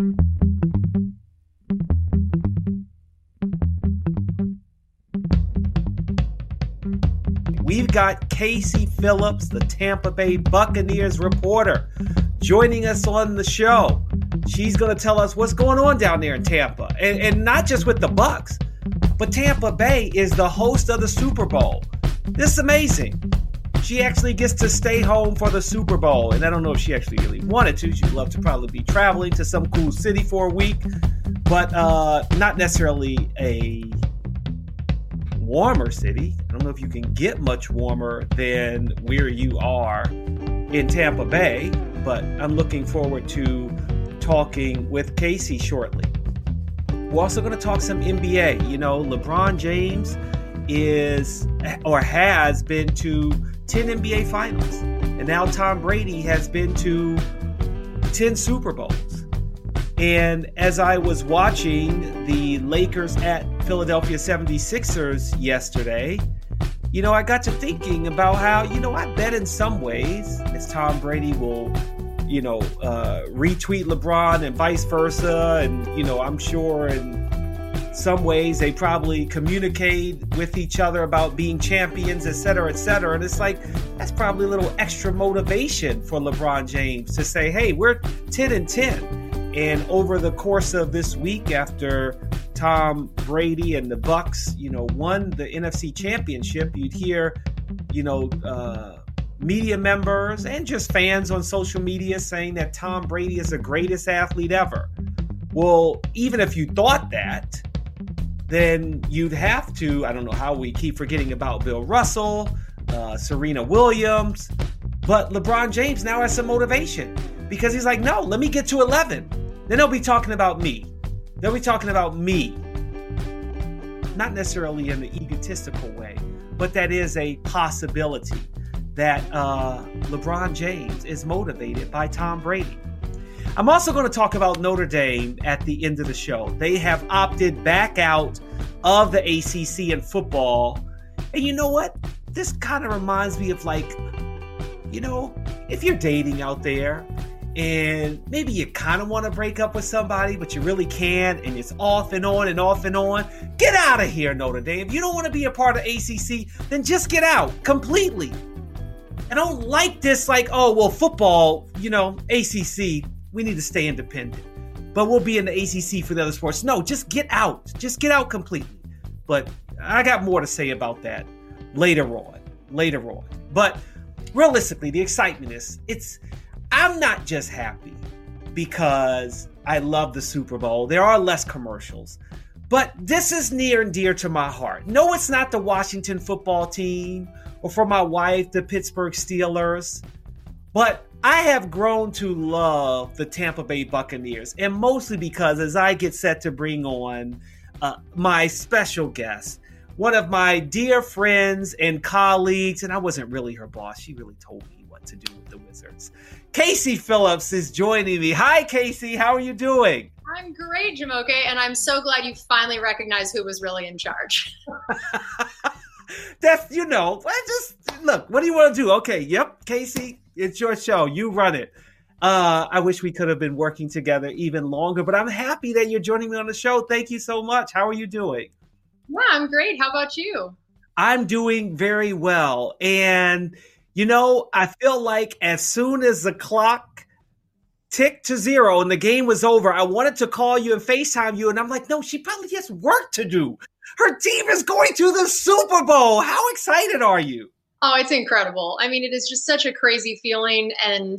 We've got Casey Phillips, the Tampa Bay Buccaneers reporter, joining us on the show. She's going to tell us what's going on down there in Tampa, and, and not just with the Bucks, but Tampa Bay is the host of the Super Bowl. This is amazing. She actually gets to stay home for the Super Bowl, and I don't know if she actually really wanted to. She'd love to probably be traveling to some cool city for a week, but uh, not necessarily a warmer city. I don't know if you can get much warmer than where you are in Tampa Bay, but I'm looking forward to talking with Casey shortly. We're also going to talk some NBA. You know, LeBron James is or has been to 10 NBA finals, and now Tom Brady has been to 10 Super Bowls. And as I was watching the Lakers at Philadelphia 76ers yesterday, you know, I got to thinking about how, you know, I bet in some ways, as Tom Brady will, you know, uh, retweet LeBron and vice versa. And, you know, I'm sure in some ways they probably communicate with each other about being champions, et cetera, et cetera. And it's like, that's probably a little extra motivation for LeBron James to say, hey, we're 10 and 10 and over the course of this week, after Tom Brady and the Bucks, you know, won the NFC Championship, you'd hear, you know, uh, media members and just fans on social media saying that Tom Brady is the greatest athlete ever. Well, even if you thought that, then you'd have to. I don't know how we keep forgetting about Bill Russell, uh, Serena Williams, but LeBron James now has some motivation because he's like, no, let me get to 11. Then they'll be talking about me. They'll be talking about me. Not necessarily in the egotistical way, but that is a possibility that uh, LeBron James is motivated by Tom Brady. I'm also going to talk about Notre Dame at the end of the show. They have opted back out of the ACC in football. And you know what? This kind of reminds me of like, you know, if you're dating out there and maybe you kind of want to break up with somebody, but you really can't, and it's off and on and off and on. Get out of here, Notre Dame. If you don't want to be a part of ACC, then just get out completely. I don't like this, like, oh, well, football, you know, ACC, we need to stay independent, but we'll be in the ACC for the other sports. No, just get out. Just get out completely. But I got more to say about that later on. Later on. But realistically, the excitement is it's I'm not just happy because I love the Super Bowl. There are less commercials. But this is near and dear to my heart. No, it's not the Washington football team or for my wife, the Pittsburgh Steelers. But I have grown to love the Tampa Bay Buccaneers, and mostly because as I get set to bring on uh, my special guest, one of my dear friends and colleagues, and I wasn't really her boss, she really told me what to do with the Wizards. Casey Phillips is joining me. Hi, Casey. How are you doing? I'm great, Jamoke, and I'm so glad you finally recognized who was really in charge. That's you know, I just look. What do you want to do? Okay, yep, Casey, it's your show. You run it. Uh, I wish we could have been working together even longer, but I'm happy that you're joining me on the show. Thank you so much. How are you doing? Yeah, I'm great. How about you? I'm doing very well. And you know, I feel like as soon as the clock ticked to zero and the game was over, I wanted to call you and FaceTime you. And I'm like, no, she probably has work to do. Her team is going to the Super Bowl. How excited are you? Oh, it's incredible. I mean, it is just such a crazy feeling. And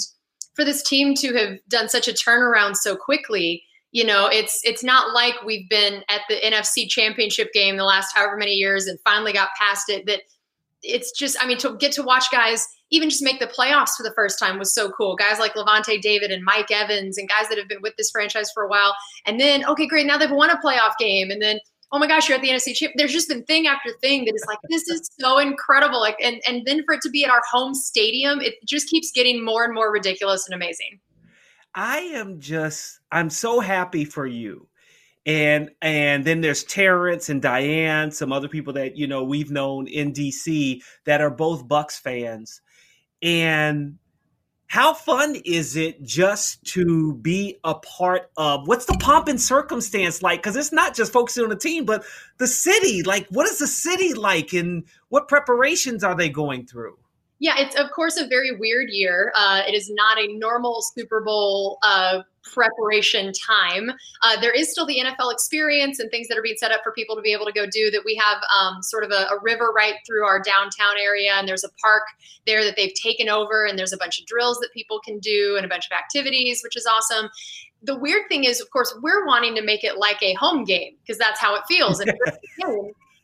for this team to have done such a turnaround so quickly, you know, it's it's not like we've been at the NFC championship game the last however many years and finally got past it that it's just, I mean, to get to watch guys even just make the playoffs for the first time was so cool. Guys like Lavonte David and Mike Evans and guys that have been with this franchise for a while. And then, okay, great, now they've won a playoff game. And then, oh my gosh, you're at the NFC Chip. There's just been thing after thing that is like, this is so incredible. Like, and and then for it to be at our home stadium, it just keeps getting more and more ridiculous and amazing. I am just, I'm so happy for you and and then there's Terrence and Diane, some other people that you know we've known in DC that are both Bucks fans, and how fun is it just to be a part of what's the pomp and circumstance like? Because it's not just focusing on the team but the city like what is the city like and what preparations are they going through yeah, it's of course a very weird year. Uh, it is not a normal Super Bowl uh, preparation time. Uh, there is still the NFL experience and things that are being set up for people to be able to go do. That we have um, sort of a, a, river right through our downtown area, and there's a park there that they've taken over, and there's a bunch of drills that people can do and a bunch of activities, which is awesome. The weird thing is, of course, we're wanting to make it like a home game because that's how it feels.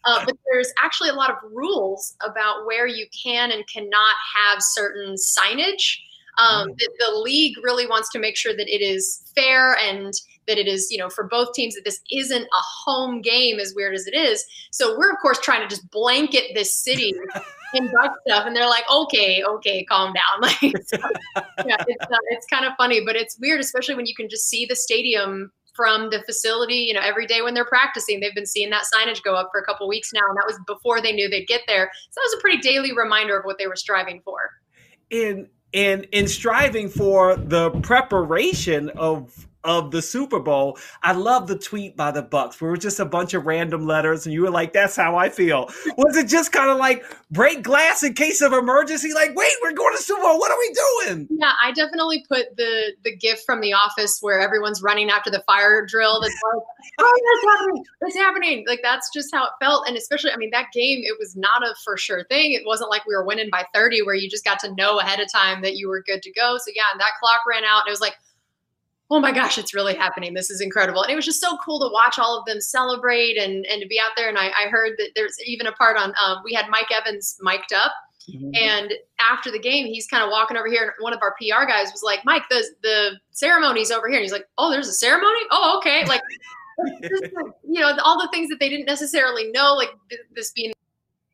Uh, but there's actually a lot of rules about where you can and cannot have certain signage. Um, mm. the, the, league really wants to make sure that it is fair and that it is, you know, for both teams that this isn't a home game, as weird as it is. So we're of course trying to just blanket this city in Buck stuff, and they're like, okay, okay, calm down. Like, so, yeah, it's uh, it's kind of funny, but it's weird, especially when you can just see the stadium from the facility, you know, every day when they're practicing. They've been seeing that signage go up for a couple weeks now, and that was before they knew they'd get there. So that was a pretty daily reminder of what they were striving for. In in in striving for the preparation of of the Super Bowl. I love the tweet by the Bucks where it was just a bunch of random letters, and you were like, "That's how I feel." Was it just kind of like break glass in case of emergency? Like, wait, we're going to Super Bowl. What are we doing? Yeah, I definitely put the the gift from The Office where everyone's running after the fire drill. That's like, "Oh, that's happening! That's happening!" Like that's just how it felt, and especially, I mean, that game it was not a for sure thing. It wasn't like we were winning by thirty, where you just got to know ahead of time that you were good to go. So yeah, and that clock ran out, and it was like oh my gosh, it's really happening. This is incredible. And it was just so cool to watch all of them celebrate and, and to be out there. And I, I heard that there's even a part on, um, we had Mike Evans mic'd up. Mm-hmm. And after the game, he's kind of walking over here, and one of our PR guys was like, "Mike, the the ceremony's over here." And he's like, "Oh, there's a ceremony? Oh, okay." Like, you know, all the things that they didn't necessarily know, like this being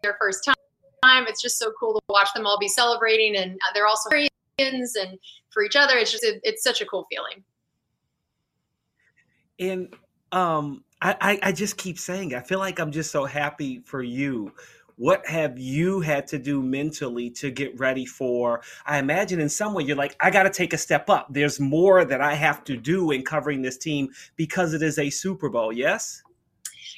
their first time. It's just so cool to watch them all be celebrating, and they're also friends and for each other. It's just it, it's such a cool feeling. And um, I, I, just keep saying, I feel like I'm just so happy for you. What have you had to do mentally to get ready for? I imagine in some way you're like, I got to take a step up. There's more that I have to do in covering this team because it is a Super Bowl. Yes.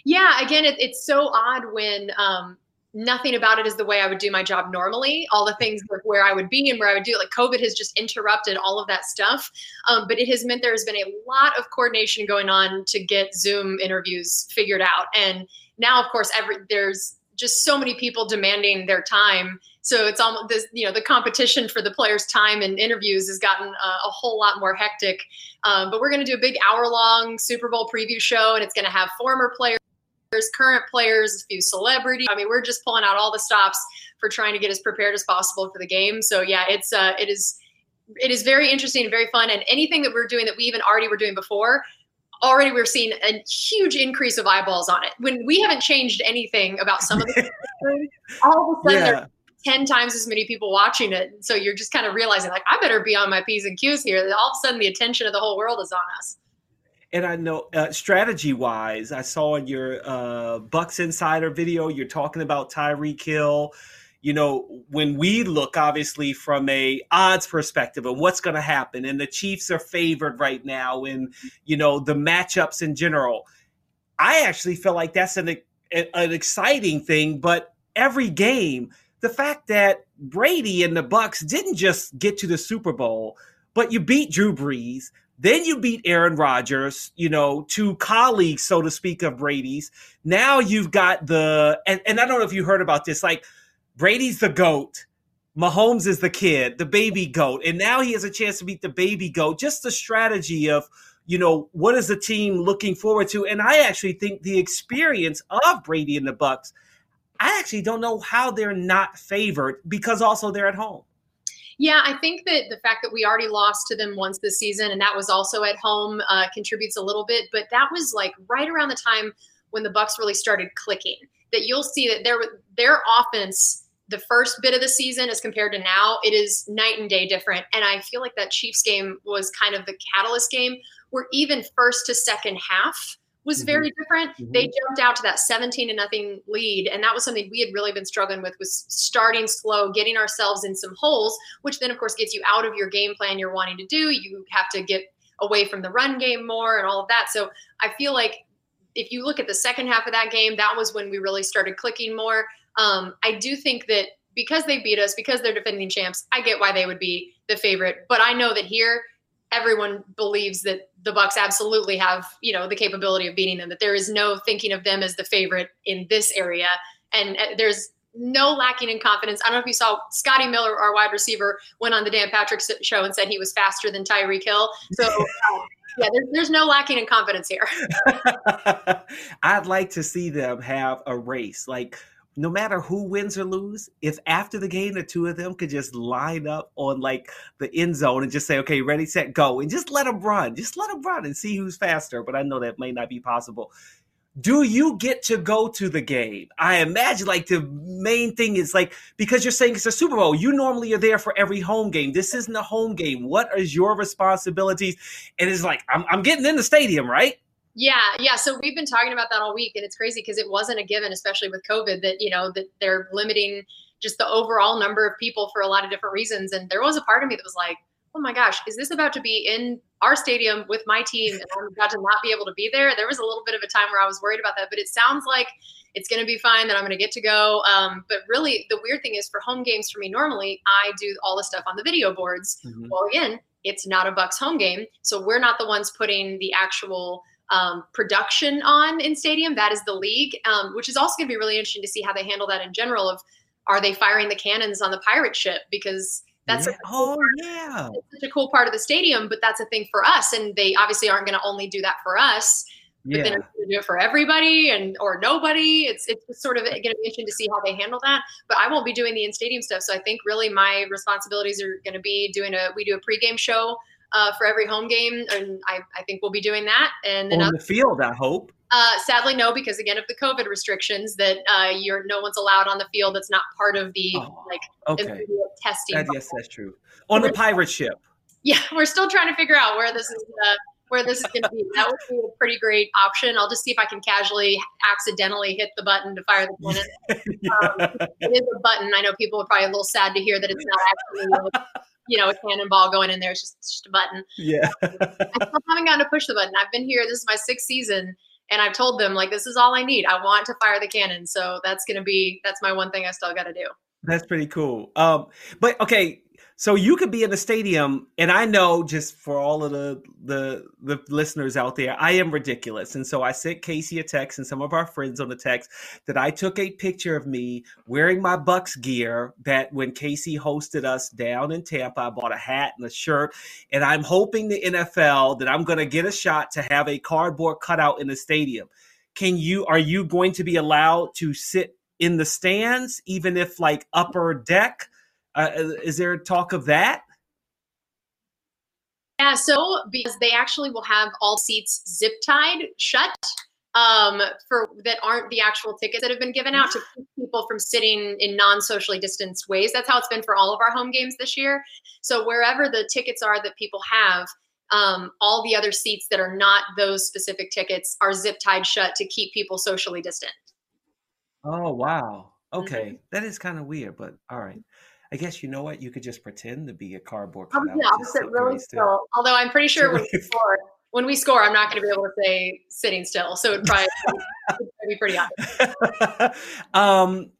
Yeah. Again, it, it's so odd when um, nothing about it is the way I would do my job normally. All the things like where I would be and where I would do it, like COVID has just interrupted all of that stuff. Um, but it has meant there has been a lot of coordination going on to get Zoom interviews figured out. And now, of course, every there's just so many people demanding their time. So it's almost this, you know, the competition for the players' time and interviews has gotten a, a whole lot more hectic. Um, but we're going to do a big hour long Super Bowl preview show, and it's going to have former players current players, a few celebrities. I mean, we're just pulling out all the stops for trying to get as prepared as possible for the game. So yeah, it's uh, it is it is very interesting and very fun. And anything that we're doing that we even already were doing before, already we're seeing a huge increase of eyeballs on it. When we haven't changed anything about some of the all of a sudden yeah. there's 10 times as many people watching it. So you're just kind of realizing like I better be on my P's and Q's here. All of a sudden the attention of the whole world is on us and I know uh, strategy wise, I saw in your uh, Bucks Insider video, you're talking about Tyreek Hill. You know, when we look obviously from a odds perspective of what's going to happen, and the Chiefs are favored right now, and you know the matchups in general, I actually feel like that's an an exciting thing. But every game, the fact that Brady and the Bucks didn't just get to the Super Bowl, but you beat Drew Brees, then you beat Aaron Rodgers, you know, two colleagues, so to speak, of Brady's. Now you've got the, and, and I don't know if you heard about this, like Brady's the GOAT. Mahomes is the kid, the baby goat. And now he has a chance to beat the baby goat. Just the strategy of, you know, what is the team looking forward to? And I actually think the experience of Brady and the Bucks, I actually don't know how they're not favored because also they're at home. Yeah, I think that the fact that we already lost to them once this season, and that was also at home, uh, contributes a little bit. But that was like right around the time when the Bucks really started clicking. That you'll see that their their offense, the first bit of the season as compared to now, it is night and day different. And I feel like that Chiefs game was kind of the catalyst game, where even first to second half was mm-hmm. very different. Mm-hmm. They jumped out to that 17 to nothing lead, and that was something we had really been struggling with was starting slow, getting ourselves in some holes, which then of course gets you out of your game plan you're wanting to do. You have to get away from the run game more and all of that. So I feel like if you look at the second half of that game, that was when we really started clicking more. Um, I do think that because they beat us, because they're defending champs, I get why they would be the favorite. But I know that here, everyone believes that the Bucks absolutely have, you know, the capability of beating them. That there is no thinking of them as the favorite in this area, and uh, there's no lacking in confidence. I don't know if you saw Scotty Miller, our wide receiver, went on the Dan Patrick show and said he was faster than Tyreek Hill. So. Um, yeah, there's, there's no lacking in confidence here. I'd like to see them have a race. Like no matter who wins or lose, if after the game the two of them could just line up on like the end zone and just say, "Okay, ready, set, go," and just let them run, just let them run and see who's faster. But I know that may not be possible. Do you get to go to the game? I imagine like the main thing is like because you're saying it's a Super Bowl, you normally are there for every home game. This isn't a home game. What is your responsibilities? And it's like I'm, I'm getting in the stadium, right? Yeah, yeah. So we've been talking about that all week, and it's crazy because it wasn't a given, especially with COVID, that you know that they're limiting just the overall number of people for a lot of different reasons. And there was a part of me that was like, oh my gosh, is this about to be in our stadium with my team and I'm about to not be able to be there? There was a little bit of a time where I was worried about that, but it sounds like it's going to be fine that I'm going to get to go. Um, but really, the weird thing is for home games for me, normally I do all the stuff on the video boards. Mm-hmm. Well, again, it's not a Bucks home game, so we're not the ones putting the actual um, production on in stadium. That is the league, um, which is also going to be really interesting to see how they handle that in general. Of are they firing the cannons on the pirate ship because that's yeah. a cool oh part. yeah, such a cool part of the stadium. But that's a thing for us, and they obviously aren't going to only do that for us. But yeah. then it's going to do it for everybody and or nobody. It's it's sort of going to be interesting to see how they handle that. But I won't be doing the in stadium stuff, so I think really my responsibilities are going to be doing a we do a pregame show uh, for every home game, and I, I think we'll be doing that. And then on the field, I hope. Uh, sadly, no, because again of the COVID restrictions, that uh, you're no one's allowed on the field. That's not part of the oh, like okay. testing. That, yes, that's true. On the pirate ship. Yeah, we're still trying to figure out where this is. Uh, where this is going to be. That would be a pretty great option. I'll just see if I can casually, accidentally hit the button to fire the cannon. um, it is a button. I know people are probably a little sad to hear that it's not actually you know, a cannonball going in there. It's just, just a button. Yeah. I still haven't gotten to push the button. I've been here. This is my sixth season. And I've told them, like, this is all I need. I want to fire the cannon. So that's going to be, that's my one thing I still got to do. That's pretty cool. Um, but okay, so you could be in the stadium, and I know just for all of the the the listeners out there, I am ridiculous. And so I sent Casey a text and some of our friends on the text that I took a picture of me wearing my Bucks gear. That when Casey hosted us down in Tampa, I bought a hat and a shirt, and I'm hoping the NFL that I'm going to get a shot to have a cardboard cutout in the stadium. Can you? Are you going to be allowed to sit in the stands, even if like upper deck? Uh, is there talk of that? Yeah, so because they actually will have all seats zip tied shut um, for that aren't the actual tickets that have been given out to keep people from sitting in non-socially distanced ways. That's how it's been for all of our home games this year. So wherever the tickets are that people have, um, all the other seats that are not those specific tickets are zip tied shut to keep people socially distant. Oh wow. Okay, mm-hmm. that is kind of weird, but all right. I guess you know what? You could just pretend to be a cardboard cutout. I'm the opposite, really still. Although I'm pretty sure when we score, when we score, I'm not going to be able to say sitting still. So it'd probably be pretty obvious. um,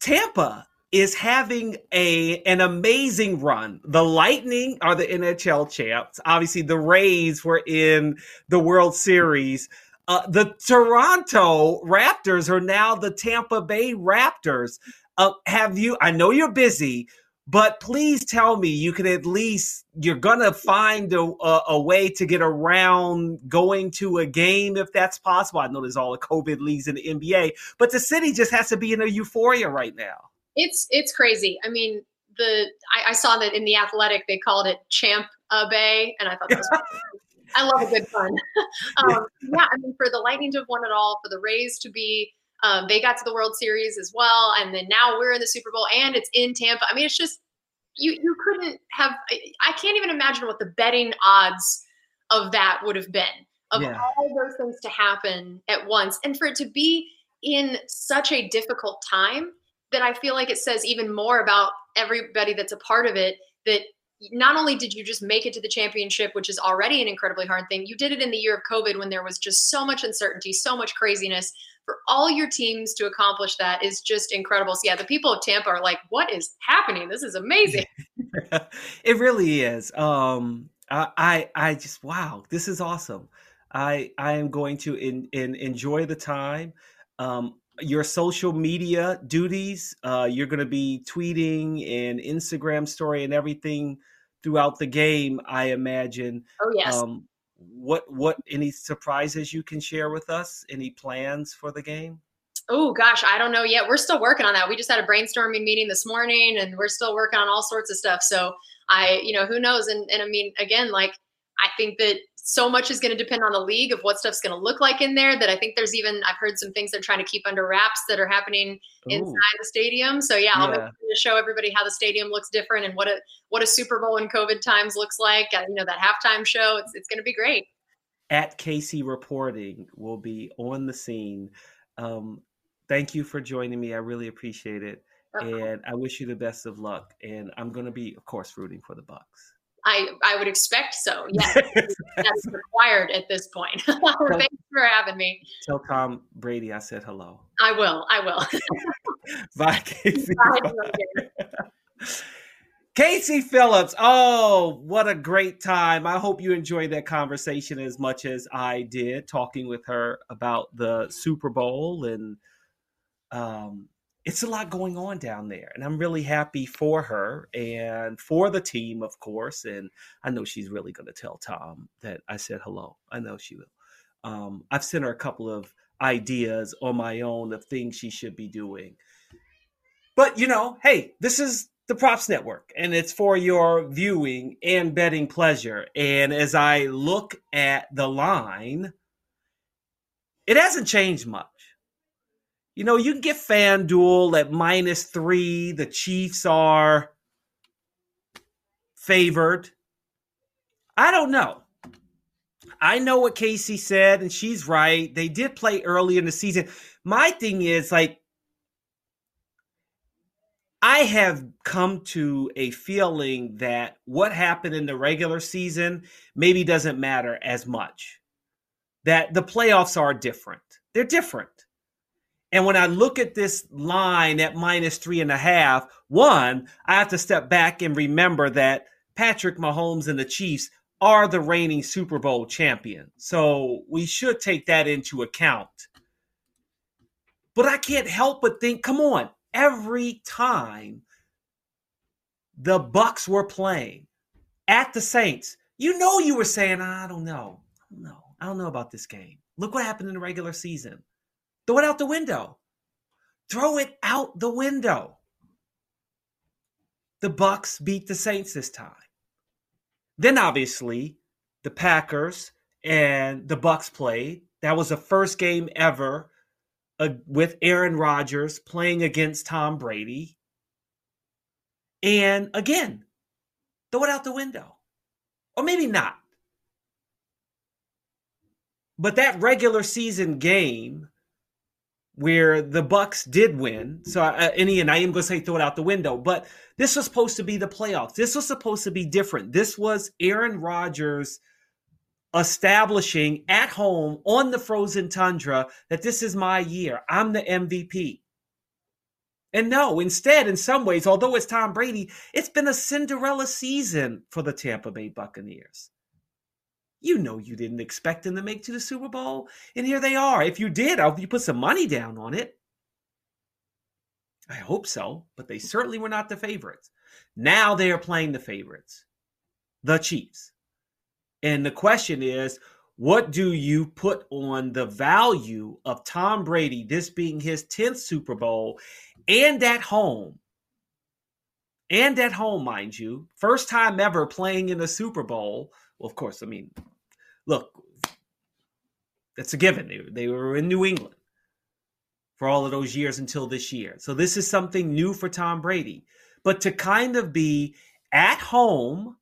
Tampa is having a an amazing run. The Lightning are the NHL champs. Obviously, the Rays were in the World Series. Uh, the Toronto Raptors are now the Tampa Bay Raptors. Uh, have you? I know you're busy, but please tell me you can at least you're gonna find a, a, a, way to get around going to a game if that's possible. I know there's all the COVID leagues in the NBA, but the city just has to be in a euphoria right now. It's it's crazy. I mean, the I, I saw that in the Athletic they called it Champ Bay, and I thought that was. I love a good fun. um, yeah. yeah, I mean, for the Lightning to have won it all, for the Rays to be um, they got to the World Series as well, and then now we're in the Super Bowl, and it's in Tampa. I mean, it's just you you couldn't have. I can't even imagine what the betting odds of that would have been of yeah. all those things to happen at once and for it to be in such a difficult time that I feel like it says even more about everybody that's a part of it that not only did you just make it to the championship, which is already an incredibly hard thing, you did it in the year of COVID when there was just so much uncertainty, so much craziness. For all your teams to accomplish that is just incredible. So, yeah, the people of Tampa are like, what is happening? This is amazing. it really is. Um, I, I, just, wow, this is awesome. I, I am going to in, in, enjoy the time. Um, your social media duties, uh, you're going to be tweeting and Instagram story and everything throughout the game, I imagine. Oh yes. Um, what what any surprises you can share with us? Any plans for the game? Oh gosh, I don't know yet. We're still working on that. We just had a brainstorming meeting this morning, and we're still working on all sorts of stuff. So I, you know, who knows? And and I mean, again, like I think that so much is going to depend on the league of what stuff's going to look like in there that I think there's even I've heard some things they're trying to keep under wraps that are happening Ooh. inside the stadium. So yeah, I'll yeah. to show everybody how the stadium looks different and what a what a Super Bowl in COVID times looks like. Uh, you know that halftime show. It's it's going to be great. At Casey reporting will be on the scene. Um, thank you for joining me. I really appreciate it, and I wish you the best of luck. And I'm going to be, of course, rooting for the Bucks. I, I would expect so. Yes, that's required at this point. Thanks for having me. Tell Tom Brady I said hello. I will. I will. Bye, Casey. Bye. Casey Phillips. Oh, what a great time. I hope you enjoyed that conversation as much as I did, talking with her about the Super Bowl and um, it's a lot going on down there and i'm really happy for her and for the team of course and i know she's really going to tell tom that i said hello. I know she will. Um, i've sent her a couple of ideas on my own of things she should be doing. But you know hey this is the props network and it's for your viewing and betting pleasure. And as i look at the line it hasn't changed much you know, you can get FanDuel at minus three. The Chiefs are favored. I don't know. I know what Casey said, and she's right. They did play early in the season. My thing is, like, I have come to a feeling that what happened in the regular season maybe doesn't matter as much. That the playoffs are different. They're different. And when I look at this line at minus three and a half, one, I have to step back and remember that Patrick Mahomes and the Chiefs are the reigning Super Bowl champion. So we should take that into account. But I can't help but think, come on, every time the Bucks were playing at the Saints, you know you were saying, I don't know. I don't know. I don't know about this game. Look what happened in the regular season. Throw it out the window. Throw it out the window. The Bucks beat the Saints this time. Then obviously, the Packers and the Bucks played. That was the first game ever uh, with Aaron Rodgers playing against Tom Brady. And again, throw it out the window. Or maybe not. But that regular season game where the Bucks did win. So, uh, and Ian, I am going to say throw it out the window, but this was supposed to be the playoffs. This was supposed to be different. This was Aaron Rodgers establishing at home on the frozen tundra that this is my year. I'm the MVP. And no, instead, in some ways, although it's Tom Brady, it's been a Cinderella season for the Tampa Bay Buccaneers. You know you didn't expect them to make to the Super Bowl, and here they are. If you did, I you put some money down on it. I hope so, but they certainly were not the favorites. Now they are playing the favorites, the Chiefs. And the question is, what do you put on the value of Tom Brady, this being his 10th Super Bowl, and at home? And at home, mind you, first time ever playing in a Super Bowl. Well, of course, I mean, look, that's a given. They, they were in New England for all of those years until this year. So this is something new for Tom Brady. But to kind of be at home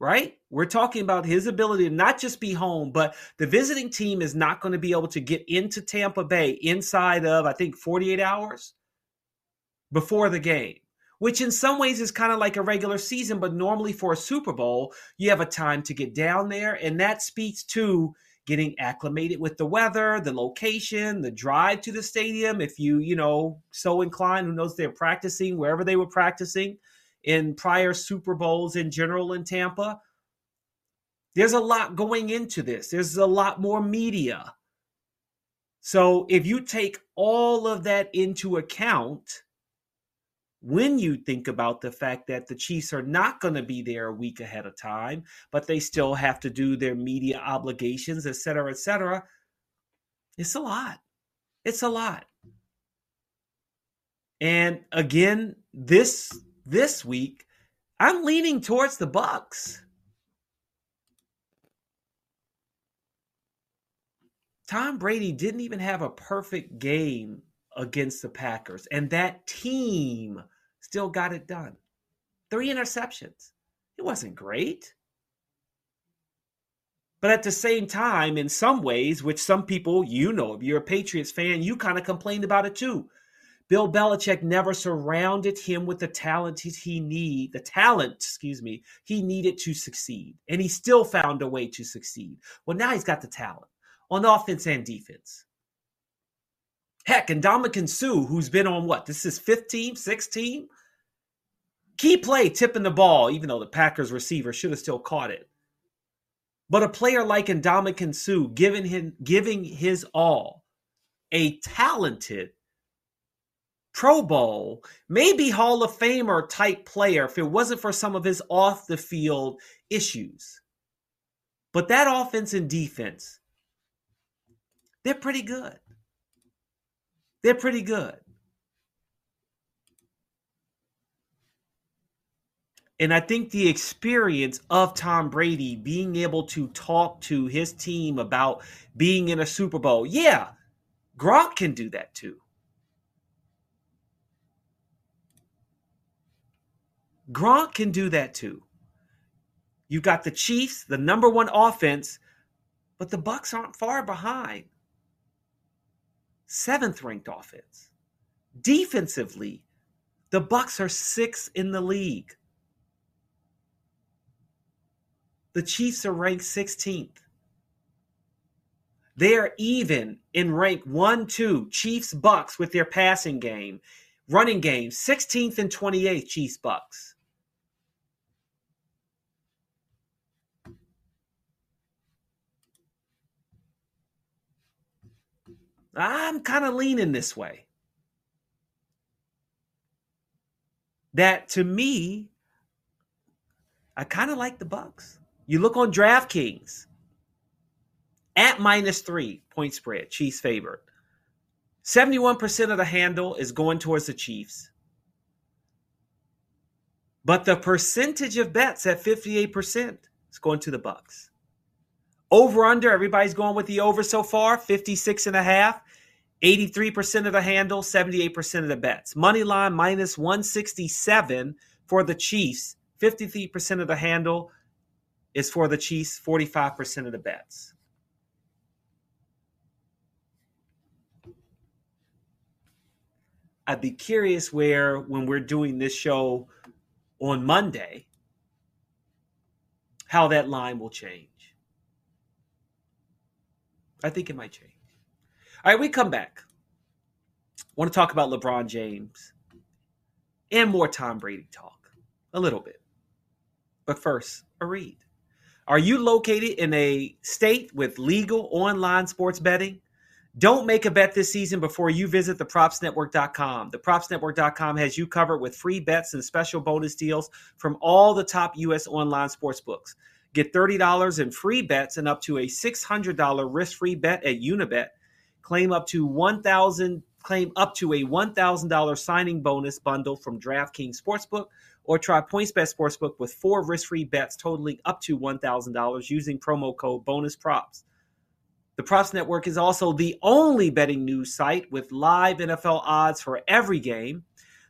right? We're talking about his ability to not just be home, but the visiting team is not going to be able to get into Tampa Bay inside of, I think, 48 hours before the game, which in some ways is kind of like a regular season, but normally for a Super Bowl, you have a time to get down there. And that speaks to getting acclimated with the weather, the location, the drive to the stadium. If you, you know, so inclined, who knows they're practicing wherever they were practicing in prior Super Bowls in general in Tampa. There's a lot going into this. There's a lot more media. So if you take all of that into account, when you think about the fact that the Chiefs are not going to be there a week ahead of time, but they still have to do their media obligations, et cetera, et cetera, it's a lot. It's a lot. And again, this this week, I'm leaning towards the Bucks. Tom Brady didn't even have a perfect game against the Packers, and that team still got it done. Three interceptions. It wasn't great. But at the same time, in some ways, which some people, you know, if you're a Patriots fan, you kind of complained about it too. Bill Belichick never surrounded him with the talent he need, the talent, excuse me, he needed to succeed. And he still found a way to succeed. Well, now he's got the talent on offense and defense. Heck, and Ndamukong Suh, who's been on what? This is 15, 16? Key play tipping the ball, even though the Packers receiver should have still caught it. But a player like Ndamukong Suh giving him giving his all, a talented Pro Bowl, maybe Hall of Famer type player if it wasn't for some of his off the field issues. But that offense and defense, they're pretty good. They're pretty good. And I think the experience of Tom Brady being able to talk to his team about being in a Super Bowl, yeah, Gronk can do that too. Gronk can do that too. You've got the Chiefs, the number one offense, but the Bucks aren't far behind. Seventh ranked offense. Defensively, the Bucks are sixth in the league. The Chiefs are ranked 16th. They are even in rank 1 2, Chiefs Bucks with their passing game, running game, 16th and 28th, Chiefs Bucks. I'm kind of leaning this way. That to me, I kind of like the Bucks. You look on DraftKings at minus three point spread, Chiefs favored. 71% of the handle is going towards the Chiefs. But the percentage of bets at 58% is going to the Bucks. Over under, everybody's going with the over so far, 56 and a half. 83% of the handle, 78% of the bets. Money line minus 167 for the Chiefs. 53% of the handle is for the Chiefs, 45% of the bets. I'd be curious where, when we're doing this show on Monday, how that line will change. I think it might change. All right, we come back. I want to talk about LeBron James and more Tom Brady talk a little bit. But first, a read. Are you located in a state with legal online sports betting? Don't make a bet this season before you visit thepropsnetwork.com. Thepropsnetwork.com has you covered with free bets and special bonus deals from all the top U.S. online sports books. Get $30 in free bets and up to a $600 risk-free bet at Unibet Claim up to 1000 claim up to a $1,000 signing bonus bundle from DraftKings Sportsbook or try PointsBet Sportsbook with four risk-free bets totaling up to $1,000 using promo code bonus props. The Props Network is also the only betting news site with live NFL odds for every game.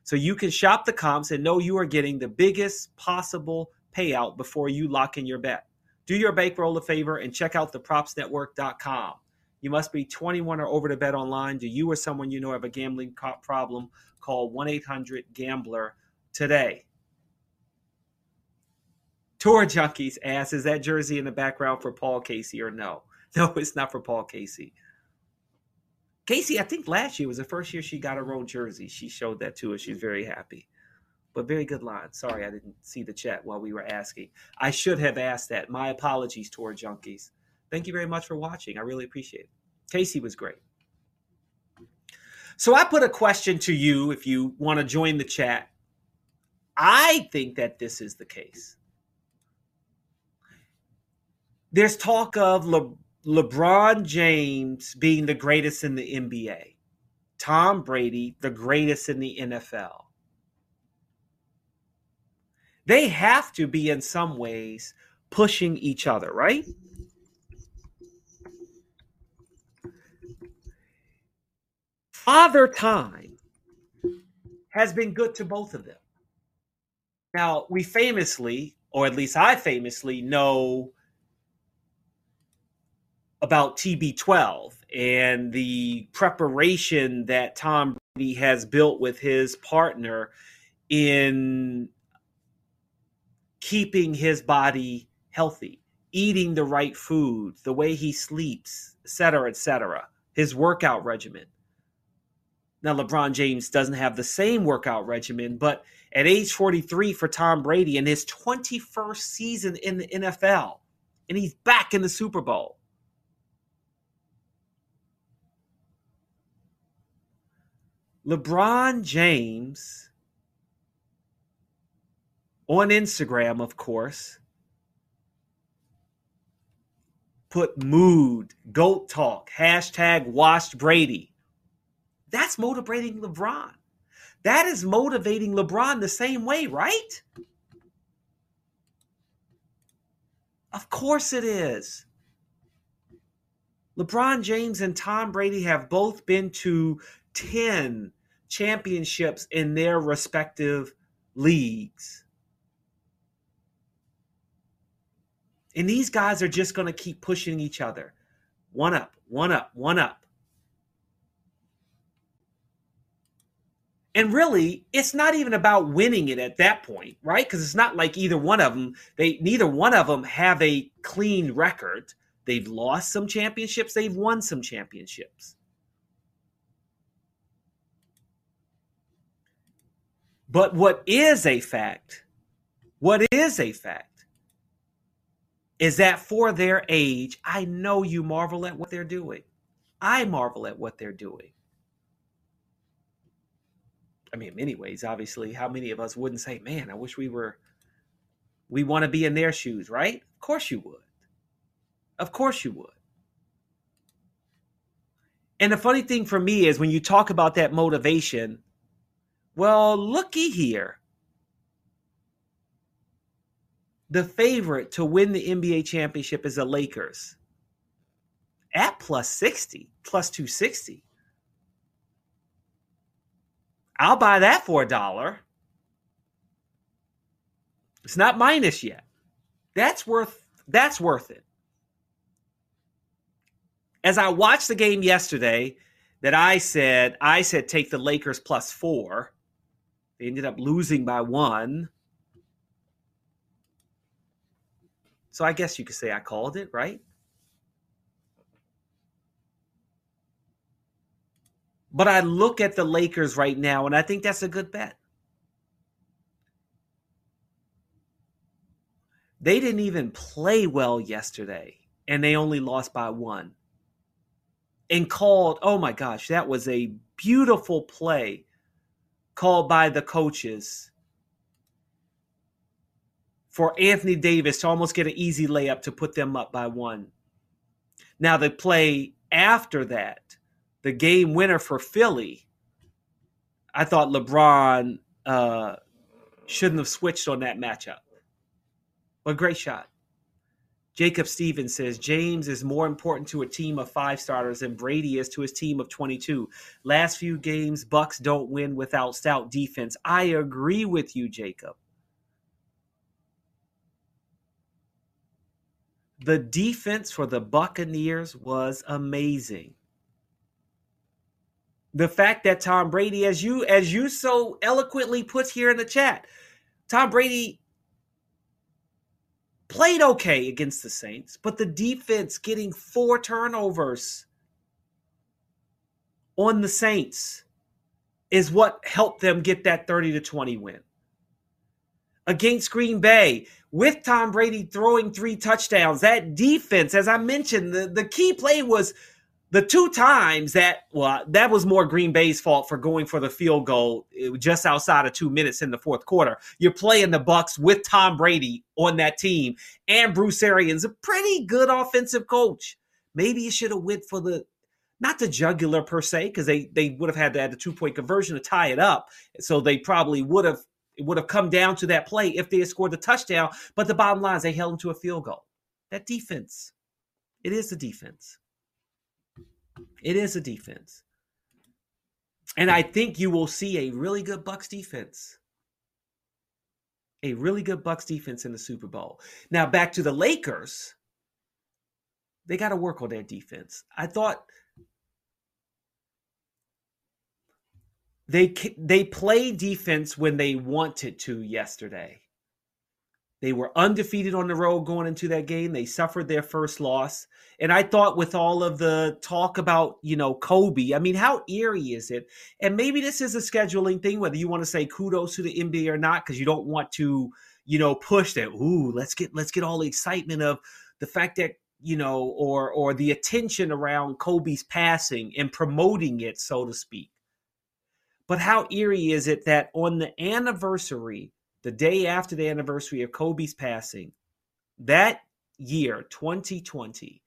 So you can shop the comps and know you are getting the biggest possible payout before you lock in your bet. Do your bankroll a favor and check out thepropsnetwork.com. You must be 21 or over to bet online. Do you or someone you know have a gambling problem? Call 1 800 Gambler today. Tour Junkies asks, is that jersey in the background for Paul Casey or no? No, it's not for Paul Casey. Casey, I think last year was the first year she got her own jersey. She showed that to us. She's very happy. But very good line. Sorry, I didn't see the chat while we were asking. I should have asked that. My apologies, Tour Junkies. Thank you very much for watching. I really appreciate it. Casey was great. So I put a question to you if you want to join the chat. I think that this is the case. There's talk of Le- LeBron James being the greatest in the NBA, Tom Brady, the greatest in the NFL. They have to be, in some ways, pushing each other, right? Father Time has been good to both of them. Now, we famously, or at least I famously, know about TB12 and the preparation that Tom Brady has built with his partner in keeping his body healthy, eating the right food, the way he sleeps, et cetera, et cetera, his workout regimen. Now, LeBron James doesn't have the same workout regimen, but at age 43 for Tom Brady in his 21st season in the NFL, and he's back in the Super Bowl. LeBron James on Instagram, of course, put mood, goat talk, hashtag washed Brady. That's motivating LeBron. That is motivating LeBron the same way, right? Of course it is. LeBron James and Tom Brady have both been to 10 championships in their respective leagues. And these guys are just going to keep pushing each other. One up, one up, one up. And really, it's not even about winning it at that point, right? Because it's not like either one of them, they neither one of them have a clean record. They've lost some championships, they've won some championships. But what is a fact, what is a fact, is that for their age, I know you marvel at what they're doing. I marvel at what they're doing. I mean, in many ways, obviously, how many of us wouldn't say, man, I wish we were, we want to be in their shoes, right? Of course you would. Of course you would. And the funny thing for me is when you talk about that motivation, well, looky here. The favorite to win the NBA championship is the Lakers at plus 60, plus 260. I'll buy that for a dollar. It's not minus yet. That's worth that's worth it. As I watched the game yesterday, that I said I said take the Lakers plus 4 they ended up losing by one. So I guess you could say I called it, right? But I look at the Lakers right now, and I think that's a good bet. They didn't even play well yesterday, and they only lost by one. And called, oh my gosh, that was a beautiful play called by the coaches for Anthony Davis to almost get an easy layup to put them up by one. Now, the play after that, the game winner for Philly, I thought LeBron uh, shouldn't have switched on that matchup. But great shot. Jacob Stevens says James is more important to a team of five starters than Brady is to his team of 22. Last few games, Bucks don't win without stout defense. I agree with you, Jacob. the defense for the Buccaneers was amazing. The fact that Tom Brady, as you as you so eloquently put here in the chat, Tom Brady played okay against the Saints, but the defense getting four turnovers on the Saints is what helped them get that 30 to 20 win. Against Green Bay, with Tom Brady throwing three touchdowns, that defense, as I mentioned, the, the key play was the two times that well that was more green bay's fault for going for the field goal eh, just outside of two minutes in the fourth quarter. You're playing the bucks with tom brady on that team and bruce arians a pretty good offensive coach. Maybe you should have went for the not the jugular per se because they they would have had to add the two point conversion to tie it up. So they probably would have it would have come down to that play if they had scored the touchdown. But the bottom line is they held them to a field goal. That defense it is the defense it is a defense. And I think you will see a really good Bucks defense. A really good Bucks defense in the Super Bowl. Now back to the Lakers. They got to work on their defense. I thought they they play defense when they wanted to yesterday. They were undefeated on the road going into that game. They suffered their first loss. And I thought with all of the talk about, you know, Kobe, I mean, how eerie is it? And maybe this is a scheduling thing, whether you want to say kudos to the NBA or not, because you don't want to, you know, push that, ooh, let's get let's get all the excitement of the fact that, you know, or or the attention around Kobe's passing and promoting it, so to speak. But how eerie is it that on the anniversary the day after the anniversary of Kobe's passing, that year, 2020,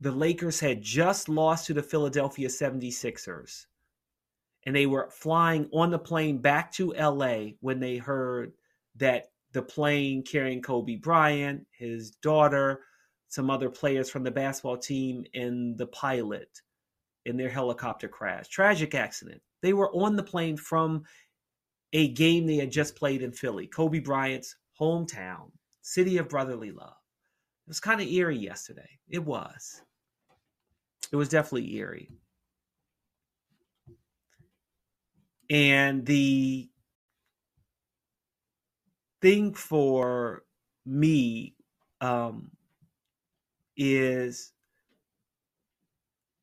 the Lakers had just lost to the Philadelphia 76ers. And they were flying on the plane back to LA when they heard that the plane carrying Kobe Bryant, his daughter, some other players from the basketball team, and the pilot in their helicopter crash. Tragic accident. They were on the plane from a game they had just played in Philly, Kobe Bryant's hometown, city of brotherly love. It was kind of eerie yesterday. It was. It was definitely eerie. And the thing for me um, is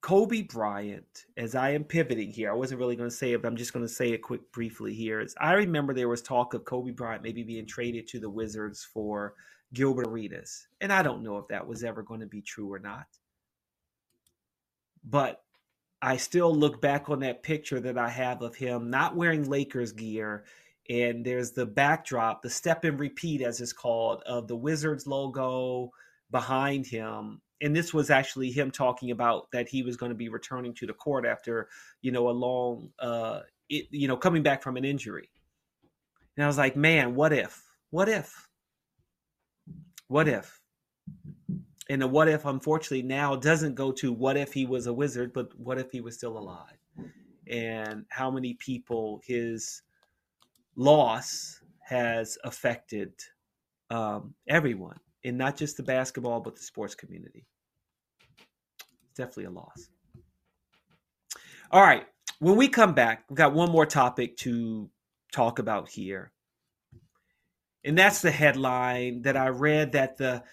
Kobe Bryant, as I am pivoting here, I wasn't really going to say it, but I'm just going to say it quick briefly here. Is I remember there was talk of Kobe Bryant maybe being traded to the Wizards for Gilbert Arenas. And I don't know if that was ever going to be true or not. But I still look back on that picture that I have of him not wearing Lakers gear. And there's the backdrop, the step and repeat, as it's called, of the Wizards logo behind him and this was actually him talking about that he was going to be returning to the court after you know a long uh it, you know coming back from an injury. And i was like man what if? What if? What if? And the what if unfortunately now doesn't go to what if he was a wizard but what if he was still alive? And how many people his loss has affected um, everyone and not just the basketball but the sports community definitely a loss. All right. When we come back, we've got one more topic to talk about here. And that's the headline that I read that the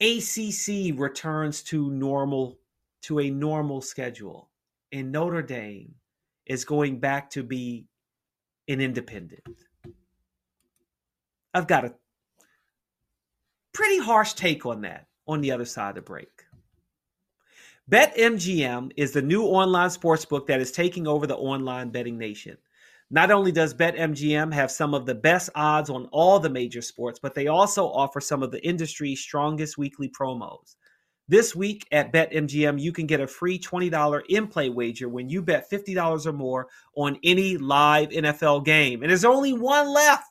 ACC returns to normal to a normal schedule and Notre Dame is going back to be an independent. I've got a pretty harsh take on that on the other side of the break. BetMGM is the new online sportsbook that is taking over the online betting nation. Not only does BetMGM have some of the best odds on all the major sports, but they also offer some of the industry's strongest weekly promos. This week at BetMGM, you can get a free $20 in play wager when you bet $50 or more on any live NFL game. And there's only one left.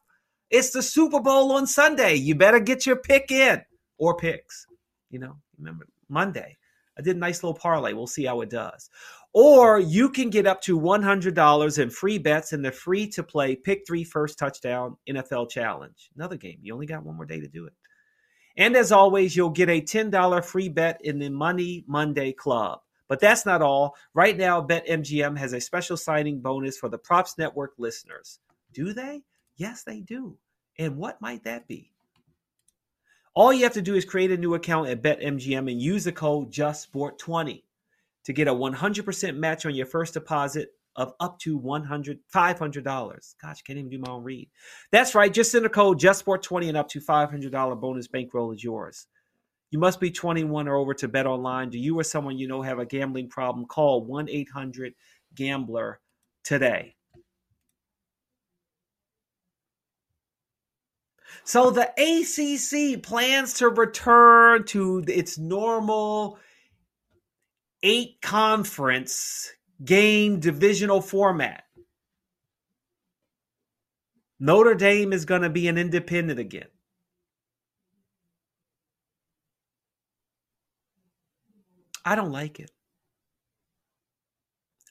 It's the Super Bowl on Sunday. You better get your pick in or picks. You know, remember Monday. I did a nice little parlay. We'll see how it does. Or you can get up to $100 in free bets in the free to play Pick Three First Touchdown NFL Challenge. Another game. You only got one more day to do it. And as always, you'll get a $10 free bet in the Money Monday Club. But that's not all. Right now, BetMGM has a special signing bonus for the Props Network listeners. Do they? Yes, they do. And what might that be? All you have to do is create a new account at BetMGM and use the code JustSport20 to get a 100% match on your first deposit of up to $100, $500. Gosh, can't even do my own read. That's right. Just enter code JustSport20 and up to $500 bonus bankroll is yours. You must be 21 or over to bet online. Do you or someone you know have a gambling problem? Call 1 800 Gambler today. So the ACC plans to return to its normal eight conference game divisional format. Notre Dame is going to be an independent again. I don't like it.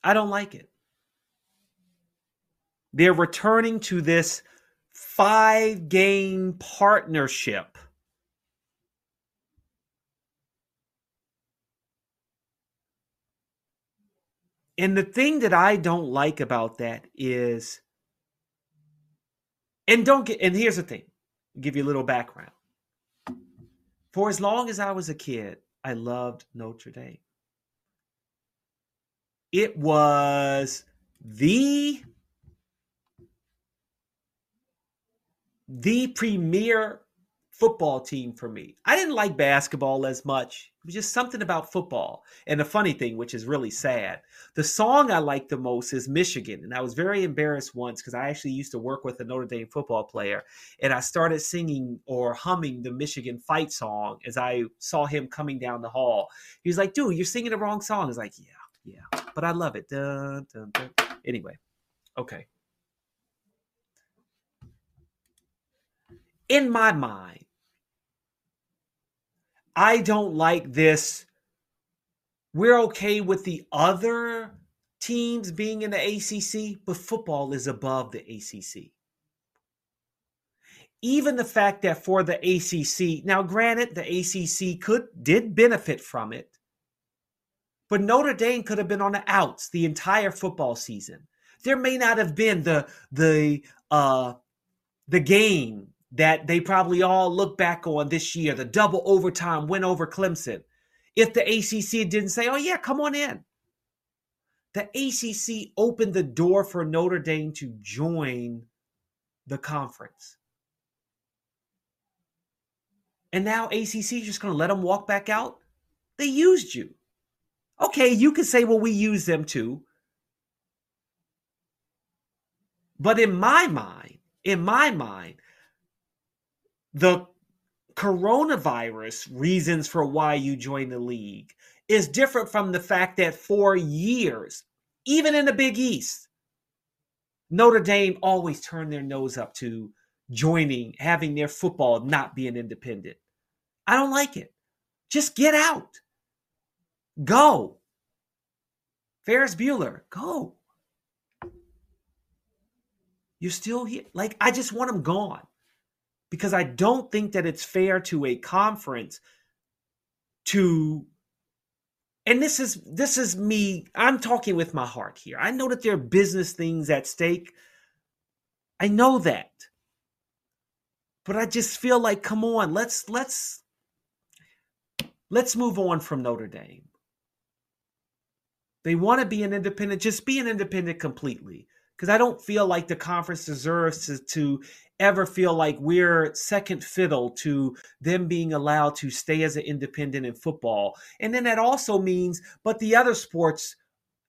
I don't like it. They're returning to this five game partnership. And the thing that I don't like about that is, and don't get, and here's the thing, I'll give you a little background. For as long as I was a kid, I loved Notre Dame. It was the the premier football team for me. I didn't like basketball as much. It was just something about football. And the funny thing, which is really sad, the song I like the most is Michigan. And I was very embarrassed once because I actually used to work with a Notre Dame football player. And I started singing or humming the Michigan fight song as I saw him coming down the hall. He was like, dude, you're singing the wrong song. I was like, yeah, yeah. But I love it. Dun, dun, dun. Anyway, okay. In my mind, I don't like this. We're okay with the other teams being in the ACC, but football is above the ACC. Even the fact that for the ACC, now granted, the ACC could did benefit from it, but Notre Dame could have been on the outs the entire football season. There may not have been the the uh, the game that they probably all look back on this year, the double overtime win over Clemson. If the ACC didn't say, oh, yeah, come on in. The ACC opened the door for Notre Dame to join the conference. And now ACC is just going to let them walk back out? They used you. Okay, you could say, well, we use them too. But in my mind, in my mind, the coronavirus reasons for why you join the league is different from the fact that for years, even in the Big East, Notre Dame always turned their nose up to joining, having their football not being independent. I don't like it. Just get out. Go. Ferris Bueller, go. You're still here. Like, I just want them gone because I don't think that it's fair to a conference to and this is this is me I'm talking with my heart here. I know that there are business things at stake. I know that. But I just feel like come on, let's let's let's move on from Notre Dame. They want to be an independent, just be an independent completely because I don't feel like the conference deserves to, to ever feel like we're second fiddle to them being allowed to stay as an independent in football. And then that also means, but the other sports,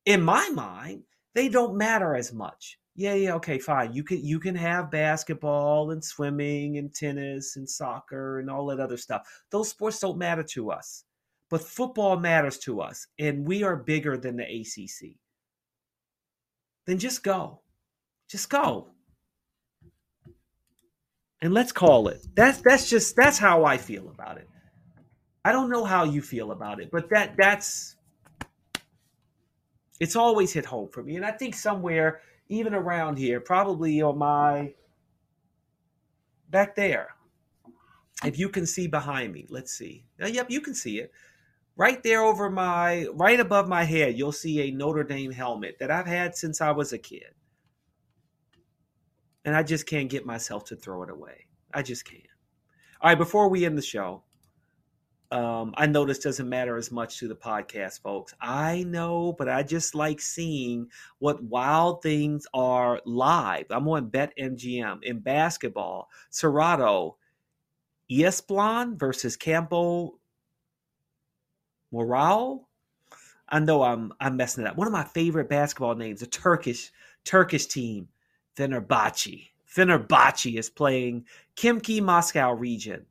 in my mind, they don't matter as much. Yeah, yeah, okay, fine. You can you can have basketball and swimming and tennis and soccer and all that other stuff. Those sports don't matter to us. But football matters to us, and we are bigger than the ACC. Then just go. Just go and let's call it. That's that's just that's how I feel about it. I don't know how you feel about it, but that that's it's always hit home for me. And I think somewhere, even around here, probably on my back there, if you can see behind me, let's see. Uh, yep, you can see it. Right there over my, right above my head, you'll see a Notre Dame helmet that I've had since I was a kid. And I just can't get myself to throw it away. I just can't. All right, before we end the show, um, I know this doesn't matter as much to the podcast folks. I know, but I just like seeing what wild things are live. I'm on BetMGM in basketball. Cerrado, Esplon versus Campo Morale. I know I'm I'm messing it up. One of my favorite basketball names, a Turkish Turkish team, Fenerbahce. Fenerbahce is playing Khimki Moscow region.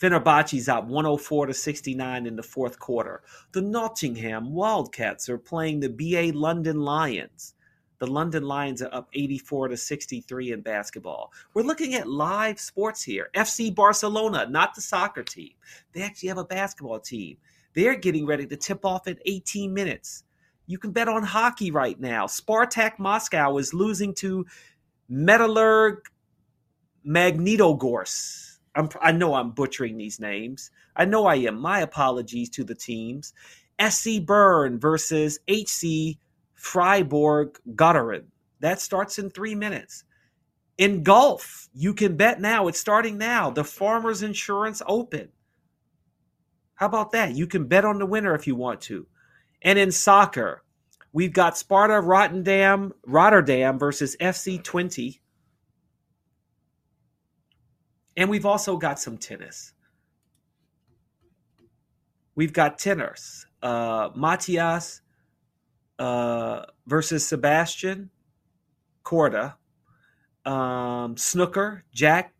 Fenerbahce's up 104 to 69 in the fourth quarter. The Nottingham Wildcats are playing the BA London Lions. The London Lions are up 84 to 63 in basketball. We're looking at live sports here. FC Barcelona, not the soccer team. They actually have a basketball team. They're getting ready to tip off at 18 minutes. You can bet on hockey right now. Spartak Moscow is losing to Metallurg Magnitogorsk. I'm, I know I'm butchering these names. I know I am. My apologies to the teams. SC Bern versus HC Freiburg Gotteren. That starts in three minutes. In golf, you can bet now. It's starting now. The Farmers Insurance Open. How about that? You can bet on the winner if you want to. And in soccer, we've got Sparta Rotterdam, Rotterdam versus FC Twente. And we've also got some tennis. We've got tenors. Uh, Matthias uh, versus Sebastian Corda. Um, snooker, Jack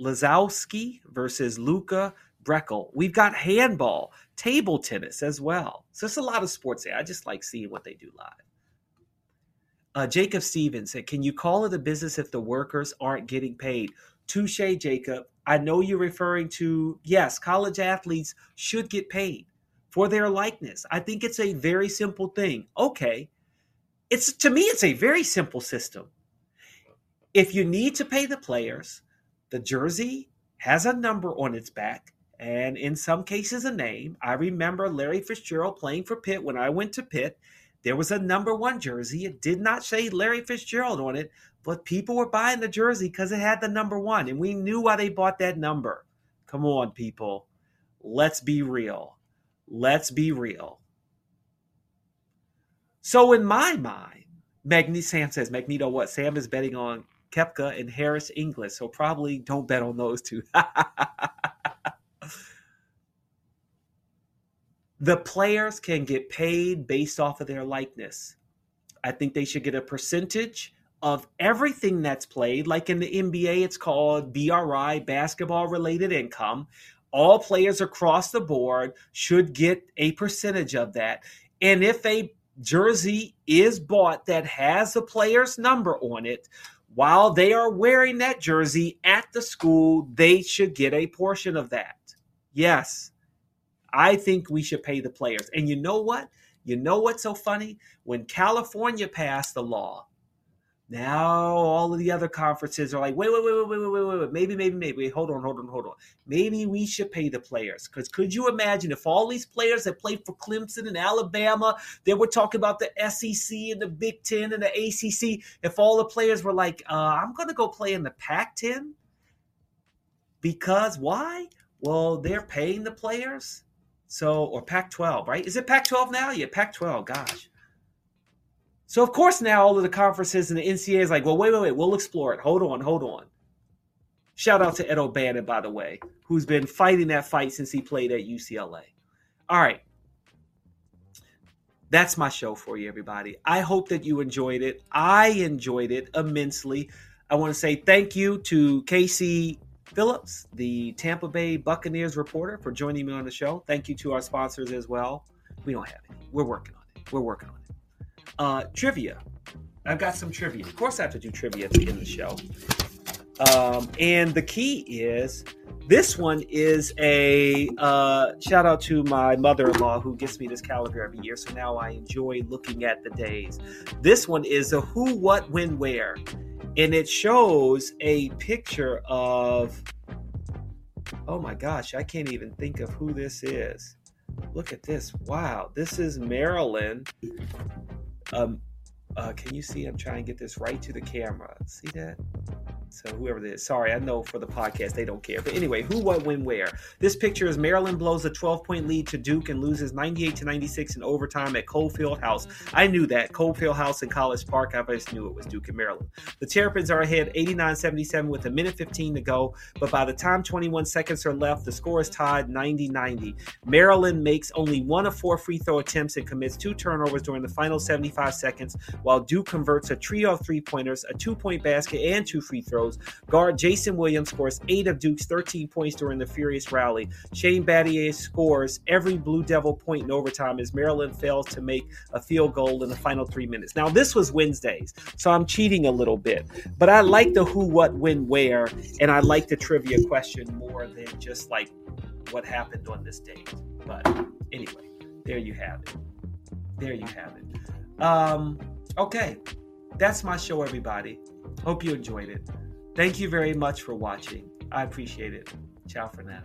Lisowski versus Luca Brecel. We've got handball, table tennis as well. So it's a lot of sports there. I just like seeing what they do live. Uh, Jacob Stevens said, Can you call it a business if the workers aren't getting paid? Touche, Jacob. I know you're referring to, yes, college athletes should get paid for their likeness. I think it's a very simple thing. Okay. It's to me, it's a very simple system. If you need to pay the players, the jersey has a number on its back and in some cases a name. I remember Larry Fitzgerald playing for Pitt when I went to Pitt. There was a number one jersey. It did not say Larry Fitzgerald on it, but people were buying the jersey because it had the number one, and we knew why they bought that number. Come on, people. Let's be real. Let's be real. So, in my mind, Magneto Sam says, Magneto, what? Sam is betting on Koepka and Harris English, so probably don't bet on those two. the players can get paid based off of their likeness. I think they should get a percentage of everything that's played. Like in the NBA, it's called BRI, basketball related income. All players across the board should get a percentage of that. And if a jersey is bought that has the player's number on it, while they are wearing that jersey at the school, they should get a portion of that. Yes, I think we should pay the players. And you know what? You know what's so funny? When California passed the law now all of the other conferences are like, wait, wait, wait, wait, wait, wait, wait, wait, maybe, maybe, maybe. Hold on, hold on, hold on. Maybe we should pay the players. Because could you imagine if all these players that played for Clemson and Alabama, they were talking about the SEC and the Big Ten and the ACC, if all the players were like, uh, I'm going to go play in the Pac 10? Because why? Well, they're paying the players. So, or Pac 12, right? Is it Pac 12 now? Yeah, Pac 12. Gosh. So of course now all of the conferences and the NCAA is like, well, wait, wait, wait, we'll explore it. Hold on, hold on. Shout out to Ed O'Bannon, by the way, who's been fighting that fight since he played at UCLA. All right. That's my show for you, everybody. I hope that you enjoyed it. I enjoyed it immensely. I want to say thank you to Casey Phillips, the Tampa Bay Buccaneers reporter, for joining me on the show. Thank you to our sponsors as well. We don't have it. We're working on it. We're working on it. Uh, trivia. I've got some trivia. Of course, I have to do trivia at the end of the show. Um, and the key is this one is a uh, shout out to my mother in law who gets me this calendar every year. So now I enjoy looking at the days. This one is a who, what, when, where. And it shows a picture of Oh my gosh, I can't even think of who this is. Look at this. Wow, this is Maryland Um, uh, can you see? I'm trying to get this right to the camera. See that? So whoever it is, sorry, I know for the podcast they don't care. But anyway, who, what, when, where? This picture is Maryland blows a 12 point lead to Duke and loses 98 to 96 in overtime at Cole House. I knew that Cole House in College Park. I just knew it was Duke and Maryland. The Terrapins are ahead 89-77 with a minute 15 to go, but by the time 21 seconds are left, the score is tied 90-90. Maryland makes only one of four free throw attempts and commits two turnovers during the final 75 seconds, while Duke converts a trio of three pointers, a two point basket, and two free throws Guard Jason Williams scores eight of Duke's 13 points during the furious rally. Shane Battier scores every Blue Devil point in overtime as Maryland fails to make a field goal in the final three minutes. Now, this was Wednesdays, so I'm cheating a little bit, but I like the who, what, when, where, and I like the trivia question more than just like what happened on this date. But anyway, there you have it. There you have it. Um, okay, that's my show, everybody. Hope you enjoyed it. Thank you very much for watching. I appreciate it. Ciao for now.